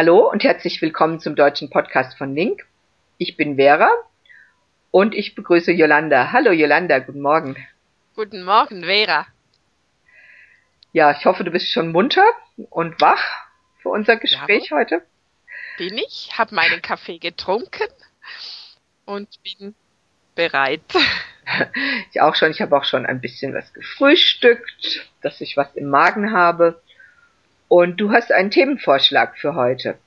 Hallo und herzlich willkommen zum deutschen Podcast von Link. Ich bin Vera und ich begrüße Yolanda. Hallo Yolanda, guten Morgen. Guten Morgen, Vera. Ja, ich hoffe, du bist schon munter und wach für unser Gespräch ja, heute. Bin ich, habe meinen Kaffee getrunken und bin bereit. Ich auch schon, ich habe auch schon ein bisschen was gefrühstückt, dass ich was im Magen habe. Und du hast einen Themenvorschlag für heute.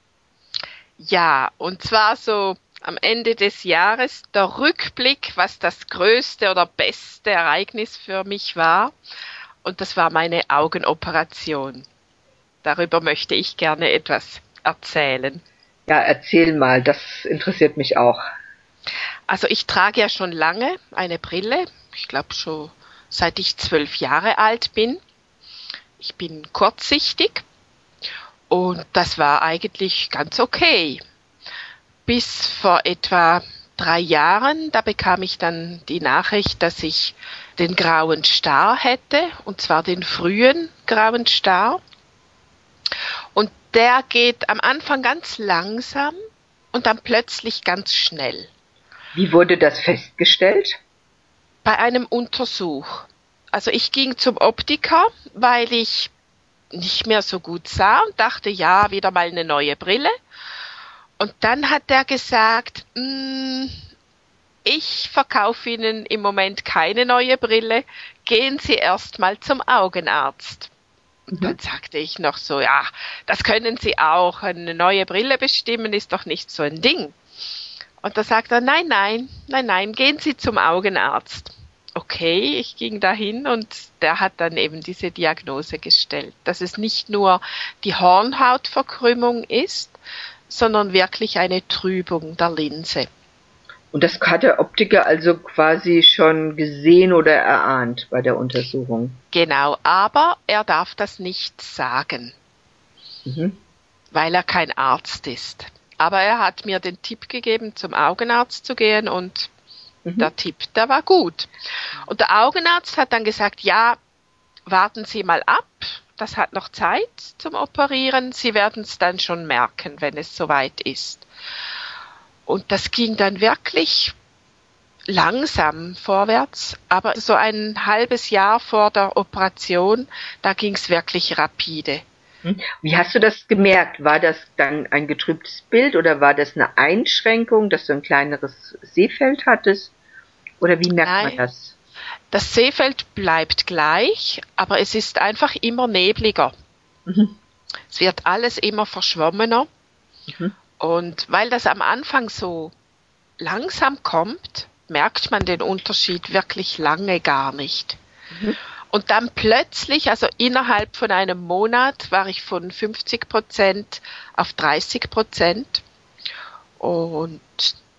Ja, und zwar so am Ende des Jahres der Rückblick, was das größte oder beste Ereignis für mich war. Und das war meine Augenoperation. Darüber möchte ich gerne etwas erzählen. Ja, erzähl mal, das interessiert mich auch. Also ich trage ja schon lange eine Brille. Ich glaube schon seit ich zwölf Jahre alt bin. Ich bin kurzsichtig und das war eigentlich ganz okay. Bis vor etwa drei Jahren, da bekam ich dann die Nachricht, dass ich den grauen Star hätte, und zwar den frühen grauen Star. Und der geht am Anfang ganz langsam und dann plötzlich ganz schnell. Wie wurde das festgestellt? Bei einem Untersuch. Also ich ging zum Optiker, weil ich nicht mehr so gut sah und dachte, ja, wieder mal eine neue Brille. Und dann hat er gesagt, mm, ich verkaufe Ihnen im Moment keine neue Brille, gehen Sie erst mal zum Augenarzt. Und mhm. dann sagte ich noch so, ja, das können Sie auch, eine neue Brille bestimmen ist doch nicht so ein Ding. Und da sagt er, nein, nein, nein, nein, gehen Sie zum Augenarzt okay, ich ging dahin und der hat dann eben diese Diagnose gestellt, dass es nicht nur die Hornhautverkrümmung ist, sondern wirklich eine Trübung der Linse. Und das hat der Optiker also quasi schon gesehen oder erahnt bei der Untersuchung. Genau, aber er darf das nicht sagen, mhm. weil er kein Arzt ist. Aber er hat mir den Tipp gegeben, zum Augenarzt zu gehen und Mhm. Der Tipp, der war gut. Und der Augenarzt hat dann gesagt, ja, warten Sie mal ab, das hat noch Zeit zum Operieren, Sie werden es dann schon merken, wenn es soweit ist. Und das ging dann wirklich langsam vorwärts, aber so ein halbes Jahr vor der Operation, da ging es wirklich rapide. Hm? Wie hast du das gemerkt? War das dann ein getrübtes Bild oder war das eine Einschränkung, dass du ein kleineres Sehfeld hattest? Oder wie merkt Nein. man das? Das Sehfeld bleibt gleich, aber es ist einfach immer nebliger. Mhm. Es wird alles immer verschwommener. Mhm. Und weil das am Anfang so langsam kommt, merkt man den Unterschied wirklich lange gar nicht. Mhm. Und dann plötzlich, also innerhalb von einem Monat, war ich von 50 Prozent auf 30 Prozent. Und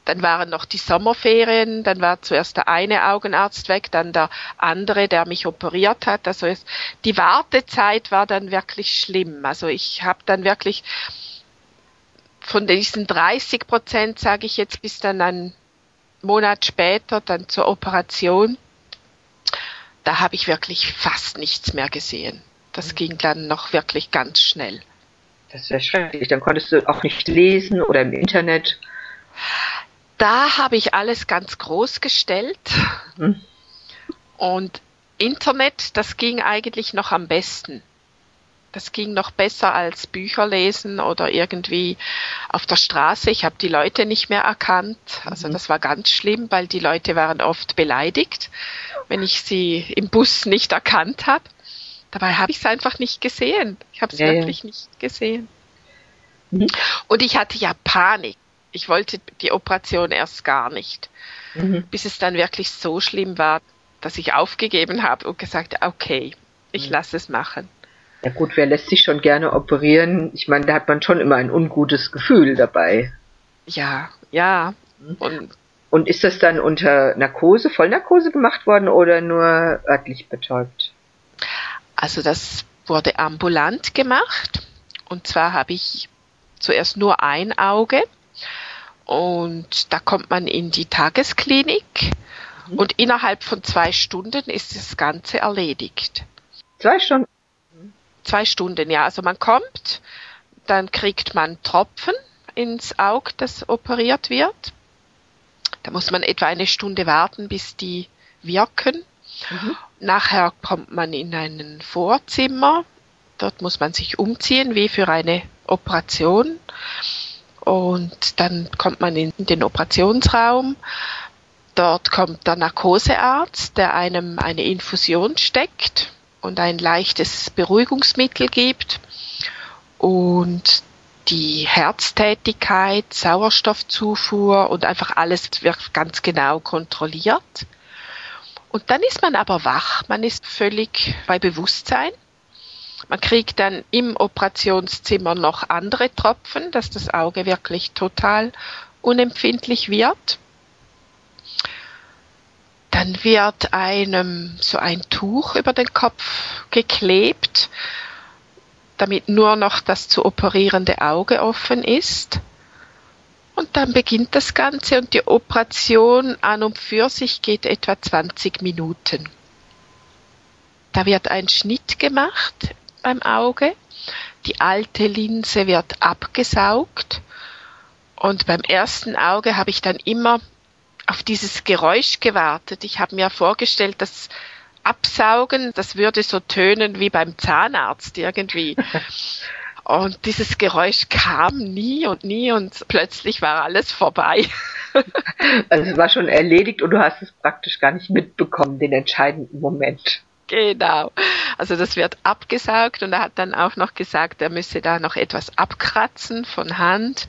dann waren noch die Sommerferien, dann war zuerst der eine Augenarzt weg, dann der andere, der mich operiert hat. Also es, die Wartezeit war dann wirklich schlimm. Also ich habe dann wirklich von diesen 30 Prozent, sage ich jetzt, bis dann einen Monat später, dann zur Operation, da habe ich wirklich fast nichts mehr gesehen. Das mhm. ging dann noch wirklich ganz schnell. Das ist ja schrecklich. Dann konntest du auch nicht lesen oder im Internet. Da habe ich alles ganz groß gestellt. Mhm. Und Internet, das ging eigentlich noch am besten. Das ging noch besser als Bücher lesen oder irgendwie auf der Straße. Ich habe die Leute nicht mehr erkannt. Also mhm. das war ganz schlimm, weil die Leute waren oft beleidigt, wenn ich sie im Bus nicht erkannt habe. Dabei habe ich es einfach nicht gesehen. Ich habe es ja, wirklich ja. nicht gesehen. Mhm. Und ich hatte ja Panik. Ich wollte die Operation erst gar nicht, mhm. bis es dann wirklich so schlimm war, dass ich aufgegeben habe und gesagt, okay, ich mhm. lasse es machen. Ja gut, wer lässt sich schon gerne operieren? Ich meine, da hat man schon immer ein ungutes Gefühl dabei. Ja, ja. Und, und ist das dann unter Narkose, Vollnarkose gemacht worden oder nur örtlich betäubt? Also das wurde ambulant gemacht. Und zwar habe ich zuerst nur ein Auge. Und da kommt man in die Tagesklinik. Mhm. Und innerhalb von zwei Stunden ist das Ganze erledigt. Zwei Stunden? Zwei Stunden, ja. Also man kommt, Dann kriegt man Tropfen ins Auge, das operiert wird. Da muss man etwa eine Stunde warten, bis die wirken. Mhm. Nachher kommt man in ein Vorzimmer. Dort muss man sich umziehen, wie für eine Operation. Und dann kommt man in den Operationsraum. Dort kommt der Narkosearzt, der einem eine Infusion steckt und ein leichtes Beruhigungsmittel gibt. Und die Herztätigkeit, Sauerstoffzufuhr und einfach alles wird ganz genau kontrolliert. Und dann ist man aber wach, man ist völlig bei Bewusstsein. Man kriegt dann im Operationszimmer noch andere Tropfen, dass das Auge wirklich total unempfindlich wird. Dann wird einem so ein Tuch über den Kopf geklebt, damit nur noch das zu operierende Auge offen ist. Und dann beginnt das Ganze und die Operation an und für sich geht etwa 20 Minuten. Da wird ein Schnitt gemacht beim Auge. Die alte Linse wird abgesaugt. Und beim ersten Auge habe ich dann immer auf dieses Geräusch gewartet. Ich habe mir vorgestellt, dass Absaugen, das würde so tönen wie beim Zahnarzt irgendwie. Und dieses Geräusch kam nie und nie und plötzlich war alles vorbei. Also es war schon erledigt und du hast es praktisch gar nicht mitbekommen, den entscheidenden Moment. Genau. Also das wird abgesaugt und er hat dann auch noch gesagt, er müsse da noch etwas abkratzen von Hand.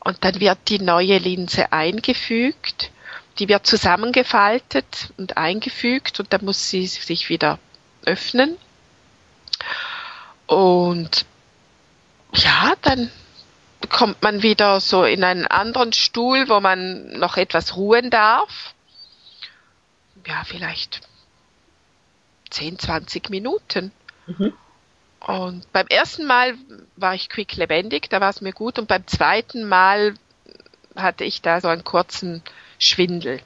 Und dann wird die neue Linse eingefügt. Die wird zusammengefaltet und eingefügt und dann muss sie sich wieder öffnen. Und ja, dann kommt man wieder so in einen anderen Stuhl, wo man noch etwas ruhen darf. Ja, vielleicht 10, 20 Minuten. Mhm. Und beim ersten Mal war ich quick lebendig, da war es mir gut. Und beim zweiten Mal hatte ich da so einen kurzen Schwindel.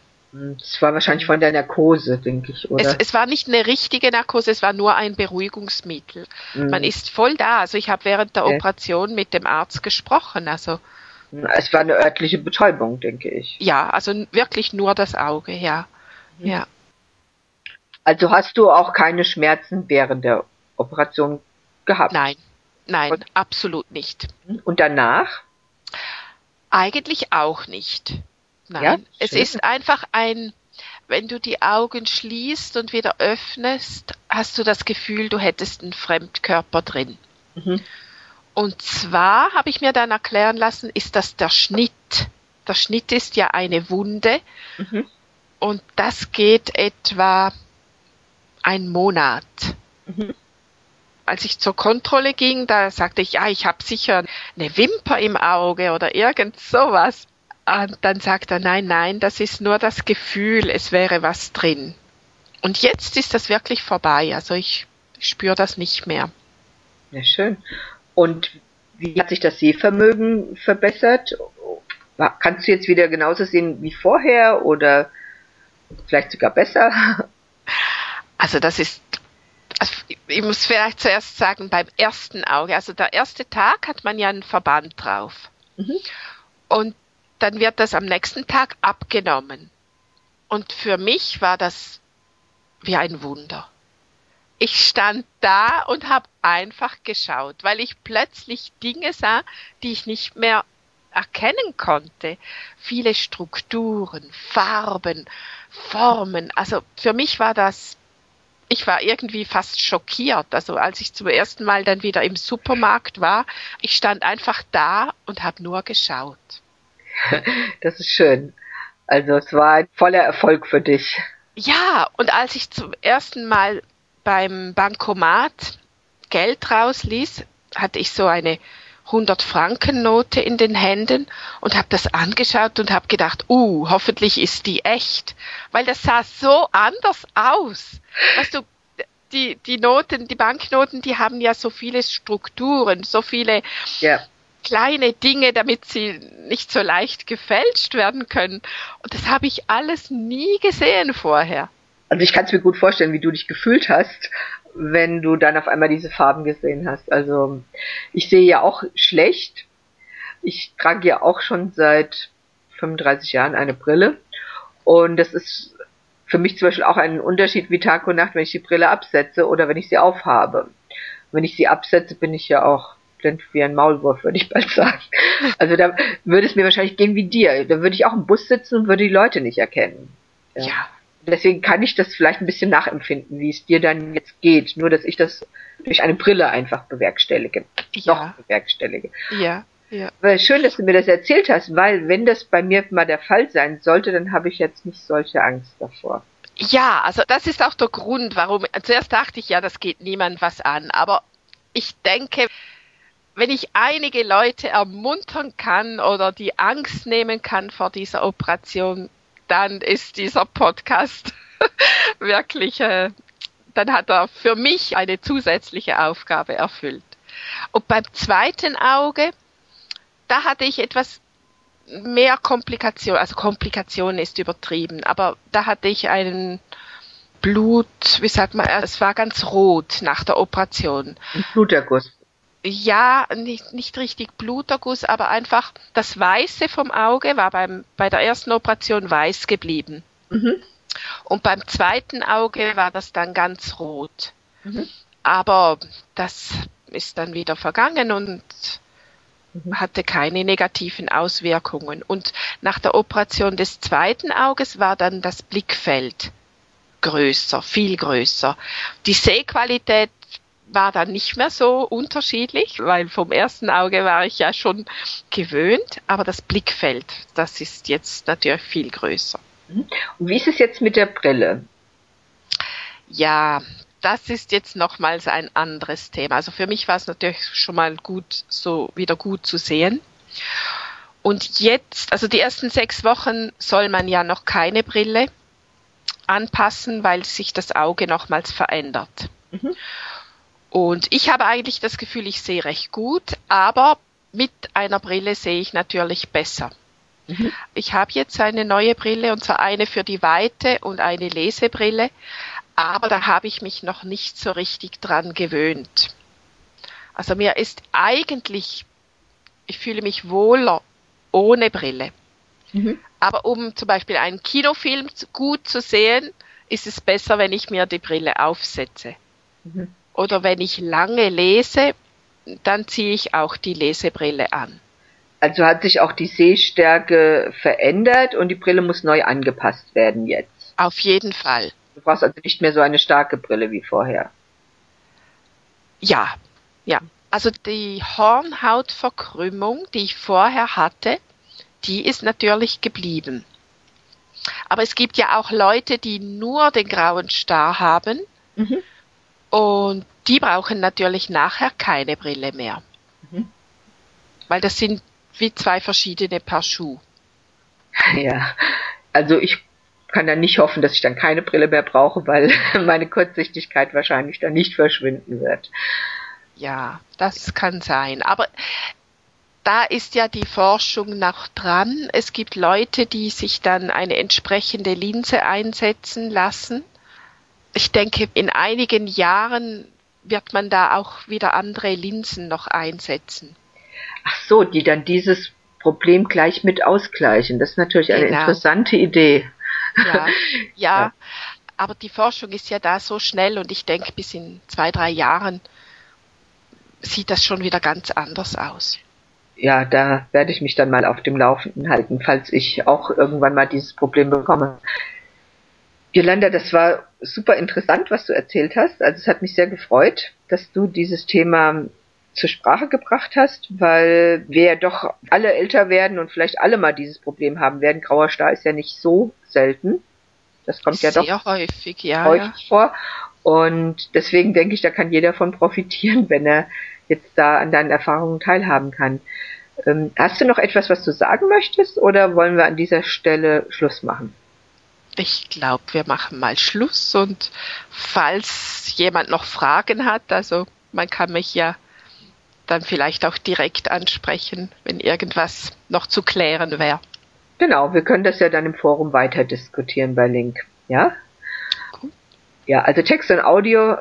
Es war wahrscheinlich von der Narkose, denke ich, oder? Es, es, war nicht eine richtige Narkose, es war nur ein Beruhigungsmittel. Mhm. Man ist voll da. Also ich habe während der. Operation mit dem Arzt gesprochen. Also es war eine örtliche Betäubung, denke ich. Ja, also wirklich nur das Auge, ja. Mhm. Ja. Also hast du auch keine Schmerzen während der Operation gehabt? Nein, nein, Und, absolut nicht. Und danach? Eigentlich auch nicht. Nein, ja, es ist einfach ein, wenn du die Augen schließt und wieder öffnest, hast du das Gefühl, du hättest einen Fremdkörper drin. Mhm. Und zwar habe ich mir dann erklären lassen, ist das der Schnitt. Der Schnitt ist ja eine Wunde mhm. und das geht etwa ein Monat. Mhm. Als ich zur Kontrolle ging, da sagte ich, ja, ich habe sicher eine Wimper im Auge oder irgend sowas. Und dann sagt er, nein, nein, das ist nur das Gefühl, es wäre was drin. Und jetzt ist das wirklich vorbei. Also ich, ich spüre das nicht mehr. Ja, schön. Und wie hat sich das Sehvermögen verbessert? Kannst du jetzt wieder genauso sehen wie vorher oder vielleicht sogar besser? Also das ist, also ich muss vielleicht zuerst sagen, beim ersten Auge, also der erste Tag hat man ja einen Verband drauf. Mhm. Und dann wird das am nächsten Tag abgenommen. Und für mich war das wie ein Wunder. Ich stand da und habe einfach geschaut, weil ich plötzlich Dinge sah, die ich nicht mehr erkennen konnte. Viele Strukturen, Farben, Formen. Also für mich war das, ich war irgendwie fast schockiert. Also als ich zum ersten Mal dann wieder im Supermarkt war, ich stand einfach da und habe nur geschaut. Das ist schön. Also es war ein voller Erfolg für dich. Ja, und als ich zum ersten Mal beim Bankomat Geld rausließ, hatte ich so eine 100 Franken Note in den Händen und habe das angeschaut und habe gedacht, uh, hoffentlich ist die echt, weil das sah so anders aus. Weißt du, die die Noten, die Banknoten, die haben ja so viele Strukturen, so viele ja kleine Dinge, damit sie nicht so leicht gefälscht werden können. Und das habe ich alles nie gesehen vorher. Also ich kann es mir gut vorstellen, wie du dich gefühlt hast, wenn du dann auf einmal diese Farben gesehen hast. Also ich sehe ja auch schlecht. Ich trage ja auch schon seit 35 Jahren eine Brille. Und das ist für mich zum Beispiel auch ein Unterschied wie Tag und Nacht, wenn ich die Brille absetze oder wenn ich sie aufhabe. Wenn ich sie absetze, bin ich ja auch blind wie ein Maulwurf, würde ich bald sagen. Also da würde es mir wahrscheinlich gehen wie dir. Da würde ich auch im Bus sitzen und würde die Leute nicht erkennen. Ja. ja. Deswegen kann ich das vielleicht ein bisschen nachempfinden, wie es dir dann jetzt geht. Nur, dass ich das durch eine Brille einfach bewerkstellige. Ja. Noch bewerkstellige. Ja. Ja. Aber schön, dass du mir das erzählt hast, weil wenn das bei mir mal der Fall sein sollte, dann habe ich jetzt nicht solche Angst davor. Ja, also das ist auch der Grund, warum. Zuerst dachte ich ja, das geht niemand was an, aber ich denke, wenn ich einige Leute ermuntern kann oder die Angst nehmen kann vor dieser Operation, dann ist dieser Podcast wirklich, äh, dann hat er für mich eine zusätzliche Aufgabe erfüllt. Und beim zweiten Auge, da hatte ich etwas mehr Komplikation, also Komplikation ist übertrieben, aber da hatte ich einen Blut, wie sagt man, es war ganz rot nach der Operation. Ein Bluterguss. Ja, nicht, nicht richtig Bluterguss, aber einfach das Weiße vom Auge war beim, bei der ersten Operation weiß geblieben. Mhm. Und beim zweiten Auge war das dann ganz rot. Mhm. Aber das ist dann wieder vergangen und Mhm. hatte keine negativen Auswirkungen. Und nach der Operation des zweiten Auges war dann das Blickfeld größer, viel größer. Die Sehqualität war dann nicht mehr so unterschiedlich, weil vom ersten Auge war ich ja schon gewöhnt, aber das Blickfeld, das ist jetzt natürlich viel größer. Mhm. Und wie ist es jetzt mit der Brille? Ja, das ist jetzt nochmals ein anderes Thema. Also für mich war es natürlich schon mal gut, so wieder gut zu sehen. Und jetzt, also die ersten sechs Wochen soll man ja noch keine Brille anpassen, weil sich das Auge nochmals verändert. Mhm. Und ich habe eigentlich das Gefühl, ich sehe recht gut, aber mit einer Brille sehe ich natürlich besser. Mhm. Ich habe jetzt eine neue Brille und zwar eine für die Weite und eine Lesebrille aber da habe ich mich noch nicht so richtig dran gewöhnt. Also mir ist eigentlich, ich fühle mich wohler ohne Brille. Mhm. Aber um zum Beispiel einen Kinofilm gut zu sehen, ist es besser, wenn ich mir die Brille aufsetze. Mhm. Oder wenn ich lange lese, dann ziehe ich auch die Lesebrille an. Also hat sich auch die Sehstärke verändert und die Brille muss neu angepasst werden jetzt. Auf jeden Fall. Du brauchst also nicht mehr so eine starke Brille wie vorher. Ja, ja. Also die Hornhautverkrümmung, die ich vorher hatte, die ist natürlich geblieben. Aber es gibt ja auch Leute, die nur den grauen Star haben mhm. Und die brauchen natürlich nachher keine Brille mehr. Mhm. Weil das sind wie zwei verschiedene Paar Schuh. Ja, also ich kann dann nicht hoffen, dass ich dann keine Brille mehr brauche, weil meine Kurzsichtigkeit wahrscheinlich dann nicht verschwinden wird. Ja, das kann sein. Aber da ist ja die Forschung noch dran. Es gibt Leute, die sich dann eine entsprechende Linse einsetzen lassen. Ich denke, in einigen Jahren wird man da auch wieder andere Linsen noch einsetzen. Ach so, die dann dieses Problem gleich mit ausgleichen. Das ist natürlich eine genau. interessante Idee. Ja, ja, aber die Forschung ist ja da so schnell und ich denke, bis in zwei, drei Jahren sieht das schon wieder ganz anders aus. Ja, da werde ich mich dann mal auf dem Laufenden halten, falls ich auch irgendwann mal dieses Problem bekomme. Jolanda, das war super interessant, was du erzählt hast. Also es hat mich sehr gefreut, dass du dieses Thema zur Sprache gebracht hast, weil wir ja doch alle älter werden und vielleicht alle mal dieses Problem haben werden. Grauer Star ist ja nicht so selten. Das kommt ja doch häufig, ja, häufig ja. vor. Und deswegen denke ich, da kann jeder von profitieren, wenn er jetzt da an deinen Erfahrungen teilhaben kann. Ähm, hast du noch etwas, was du sagen möchtest, oder wollen wir an dieser Stelle Schluss machen? Ich glaube, wir machen mal Schluss und falls jemand noch Fragen hat, also man kann mich ja dann vielleicht auch direkt ansprechen, wenn irgendwas noch zu klären wäre. Genau, wir können das ja dann im Forum weiter diskutieren bei Link. Ja? Ja, also Text und Audio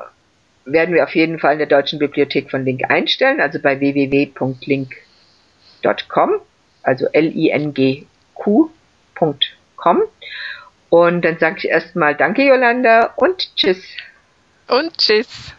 werden wir auf jeden Fall in der Deutschen Bibliothek von Link einstellen, also bei www.link.com, also L-I-N-G-Q.com. Und dann sage ich erstmal Danke, Yolanda, und Tschüss. Und Tschüss.